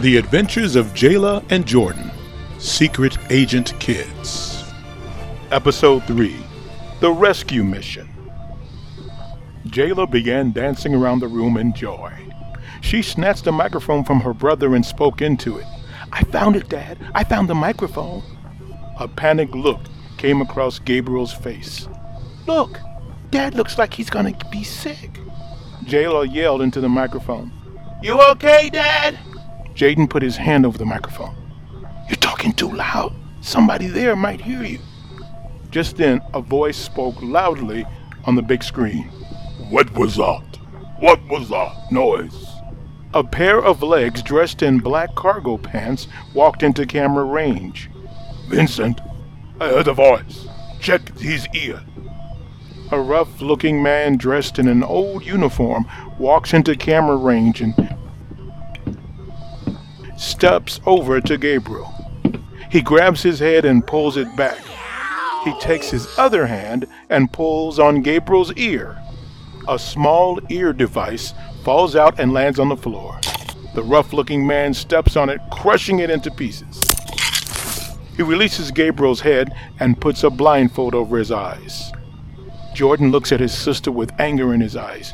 The Adventures of Jayla and Jordan, Secret Agent Kids. Episode 3 The Rescue Mission. Jayla began dancing around the room in joy. She snatched a microphone from her brother and spoke into it. I found it, Dad. I found the microphone. A panicked look came across Gabriel's face. Look, Dad looks like he's gonna be sick. Jayla yelled into the microphone. You okay, Dad? Jaden put his hand over the microphone. You're talking too loud. Somebody there might hear you. Just then, a voice spoke loudly on the big screen. What was that? What was that noise? A pair of legs dressed in black cargo pants walked into camera range. Vincent, I heard a voice. Check his ear. A rough looking man dressed in an old uniform walks into camera range and steps over to Gabriel. He grabs his head and pulls it back. He takes his other hand and pulls on Gabriel's ear. A small ear device falls out and lands on the floor. The rough looking man steps on it, crushing it into pieces. He releases Gabriel's head and puts a blindfold over his eyes. Jordan looks at his sister with anger in his eyes.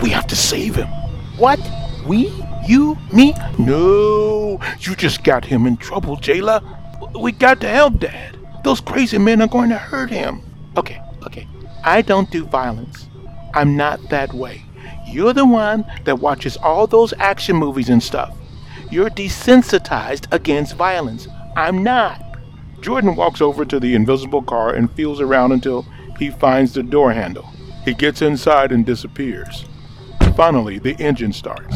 We have to save him. What? We? You? Me? No, you just got him in trouble, Jayla. We got to help Dad. Those crazy men are going to hurt him. Okay, okay. I don't do violence. I'm not that way. You're the one that watches all those action movies and stuff. You're desensitized against violence. I'm not. Jordan walks over to the invisible car and feels around until he finds the door handle. He gets inside and disappears. Finally, the engine starts.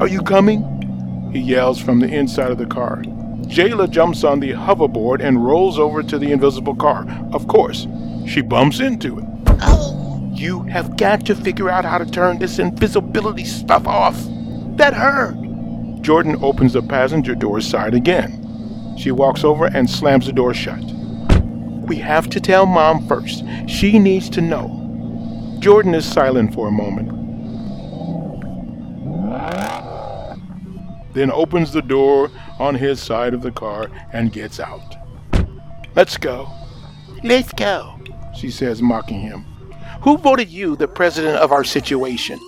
Are you coming? He yells from the inside of the car. Jayla jumps on the hoverboard and rolls over to the invisible car. Of course, she bumps into it. Oh. You have got to figure out how to turn this invisibility stuff off. That hurt. Jordan opens the passenger door side again. She walks over and slams the door shut. We have to tell Mom first. She needs to know. Jordan is silent for a moment. Then opens the door on his side of the car and gets out. Let's go. Let's go, she says, mocking him. Who voted you the president of our situation?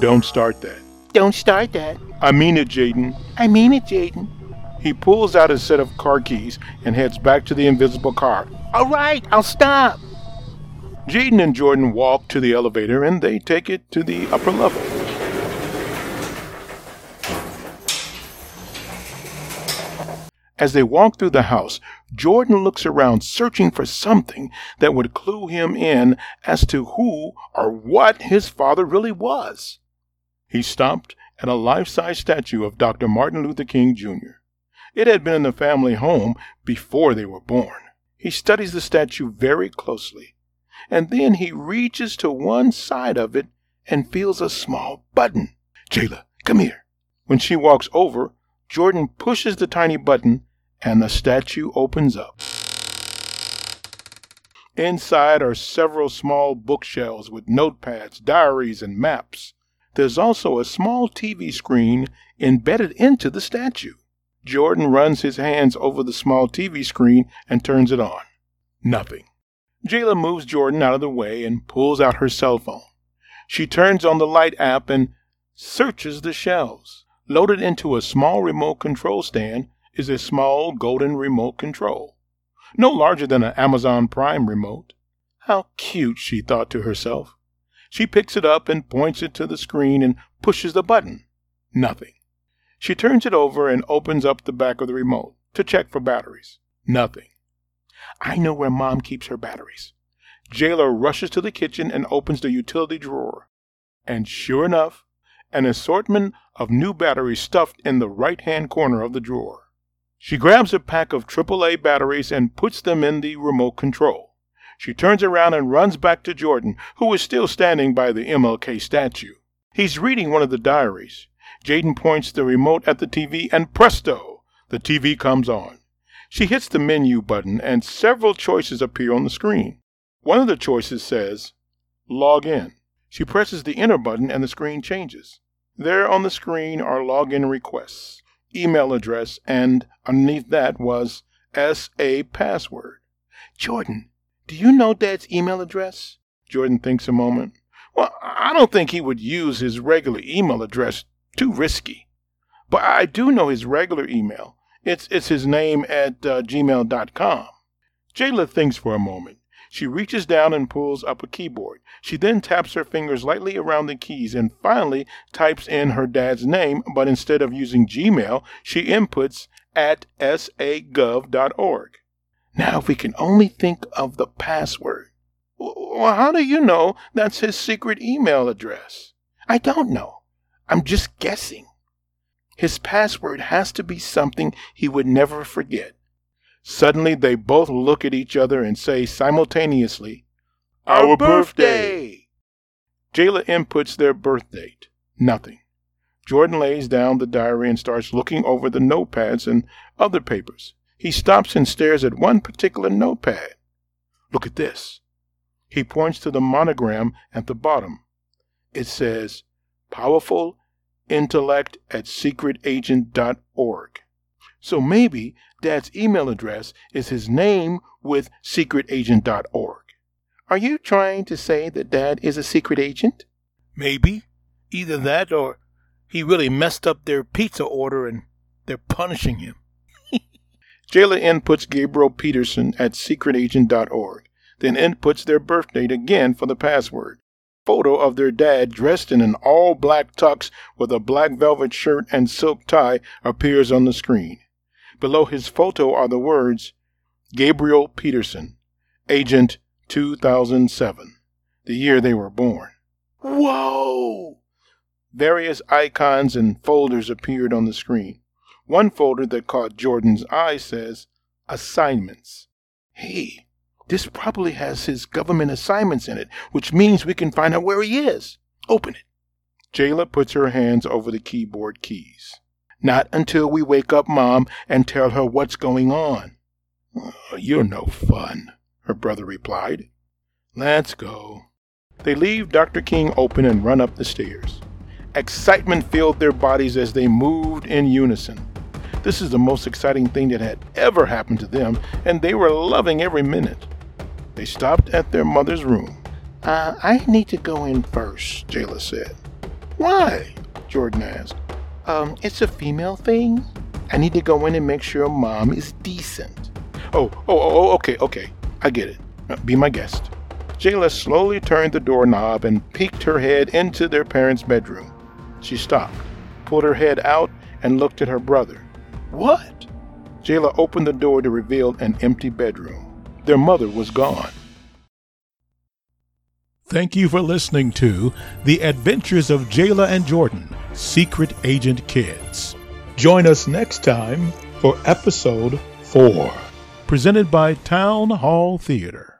Don't start that. Don't start that. I mean it, Jaden. I mean it, Jaden. He pulls out a set of car keys and heads back to the invisible car. All right, I'll stop. Jaden and Jordan walk to the elevator and they take it to the upper level. As they walk through the house, Jordan looks around searching for something that would clue him in as to who or what his father really was. He stopped at a life size statue of Dr. Martin Luther King Jr. It had been in the family home before they were born. He studies the statue very closely, and then he reaches to one side of it and feels a small button. Jayla, come here. When she walks over, Jordan pushes the tiny button and the statue opens up. Inside are several small bookshelves with notepads, diaries, and maps. There's also a small TV screen embedded into the statue. Jordan runs his hands over the small TV screen and turns it on. Nothing. Jayla moves Jordan out of the way and pulls out her cell phone. She turns on the light app and searches the shelves. Loaded into a small remote control stand is a small golden remote control, no larger than an Amazon Prime remote. How cute, she thought to herself. She picks it up and points it to the screen and pushes the button. Nothing. She turns it over and opens up the back of the remote to check for batteries. Nothing. I know where Mom keeps her batteries. Jayla rushes to the kitchen and opens the utility drawer. And sure enough, an assortment of new batteries stuffed in the right hand corner of the drawer. She grabs a pack of AAA batteries and puts them in the remote control. She turns around and runs back to Jordan, who is still standing by the MLK statue. He's reading one of the diaries. Jaden points the remote at the TV, and presto, the TV comes on. She hits the menu button, and several choices appear on the screen. One of the choices says, Log in. She presses the enter button, and the screen changes. There on the screen are login requests. Email address, and underneath that was SA password. Jordan, do you know Dad's email address? Jordan thinks a moment. Well, I don't think he would use his regular email address. Too risky. But I do know his regular email. It's, it's his name at uh, gmail.com. Jayla thinks for a moment. She reaches down and pulls up a keyboard. She then taps her fingers lightly around the keys and finally types in her dad's name, but instead of using Gmail, she inputs at sagov.org. Now, if we can only think of the password. Well, how do you know that's his secret email address? I don't know. I'm just guessing. His password has to be something he would never forget. Suddenly, they both look at each other and say simultaneously, Our, birthday! Jayla inputs their birth date. Nothing. Jordan lays down the diary and starts looking over the notepads and other papers. He stops and stares at one particular notepad. Look at this. He points to the monogram at the bottom. It says, Powerful Intellect at secretagent.org. So maybe Dad's email address is his name with secretagent.org. Are you trying to say that Dad is a secret agent? Maybe. Either that or he really messed up their pizza order and they're punishing him. Jayla inputs Gabriel Peterson at secretagent.org then inputs their birth date again for the password. Photo of their dad dressed in an all black tux with a black velvet shirt and silk tie appears on the screen. Below his photo are the words Gabriel Peterson, Agent 2007, the year they were born. Whoa! Various icons and folders appeared on the screen. One folder that caught Jordan's eye says Assignments. Hey, this probably has his government assignments in it, which means we can find out where he is. Open it. Jayla puts her hands over the keyboard keys. Not until we wake up Mom and tell her what's going on. Oh, you're no fun, her brother replied. Let's go. They leave Dr. King open and run up the stairs. Excitement filled their bodies as they moved in unison. This is the most exciting thing that had ever happened to them, and they were loving every minute. They stopped at their mother's room. Uh, I need to go in first, Jayla said. Why? Jordan asked. Um, it's a female thing. I need to go in and make sure mom is decent. Oh, oh, oh, oh okay, okay. I get it. Uh, be my guest. Jayla slowly turned the doorknob and peeked her head into their parents' bedroom. She stopped, pulled her head out, and looked at her brother. What? Jayla opened the door to reveal an empty bedroom. Their mother was gone. Thank you for listening to The Adventures of Jayla and Jordan, Secret Agent Kids. Join us next time for episode 4, presented by Town Hall Theater.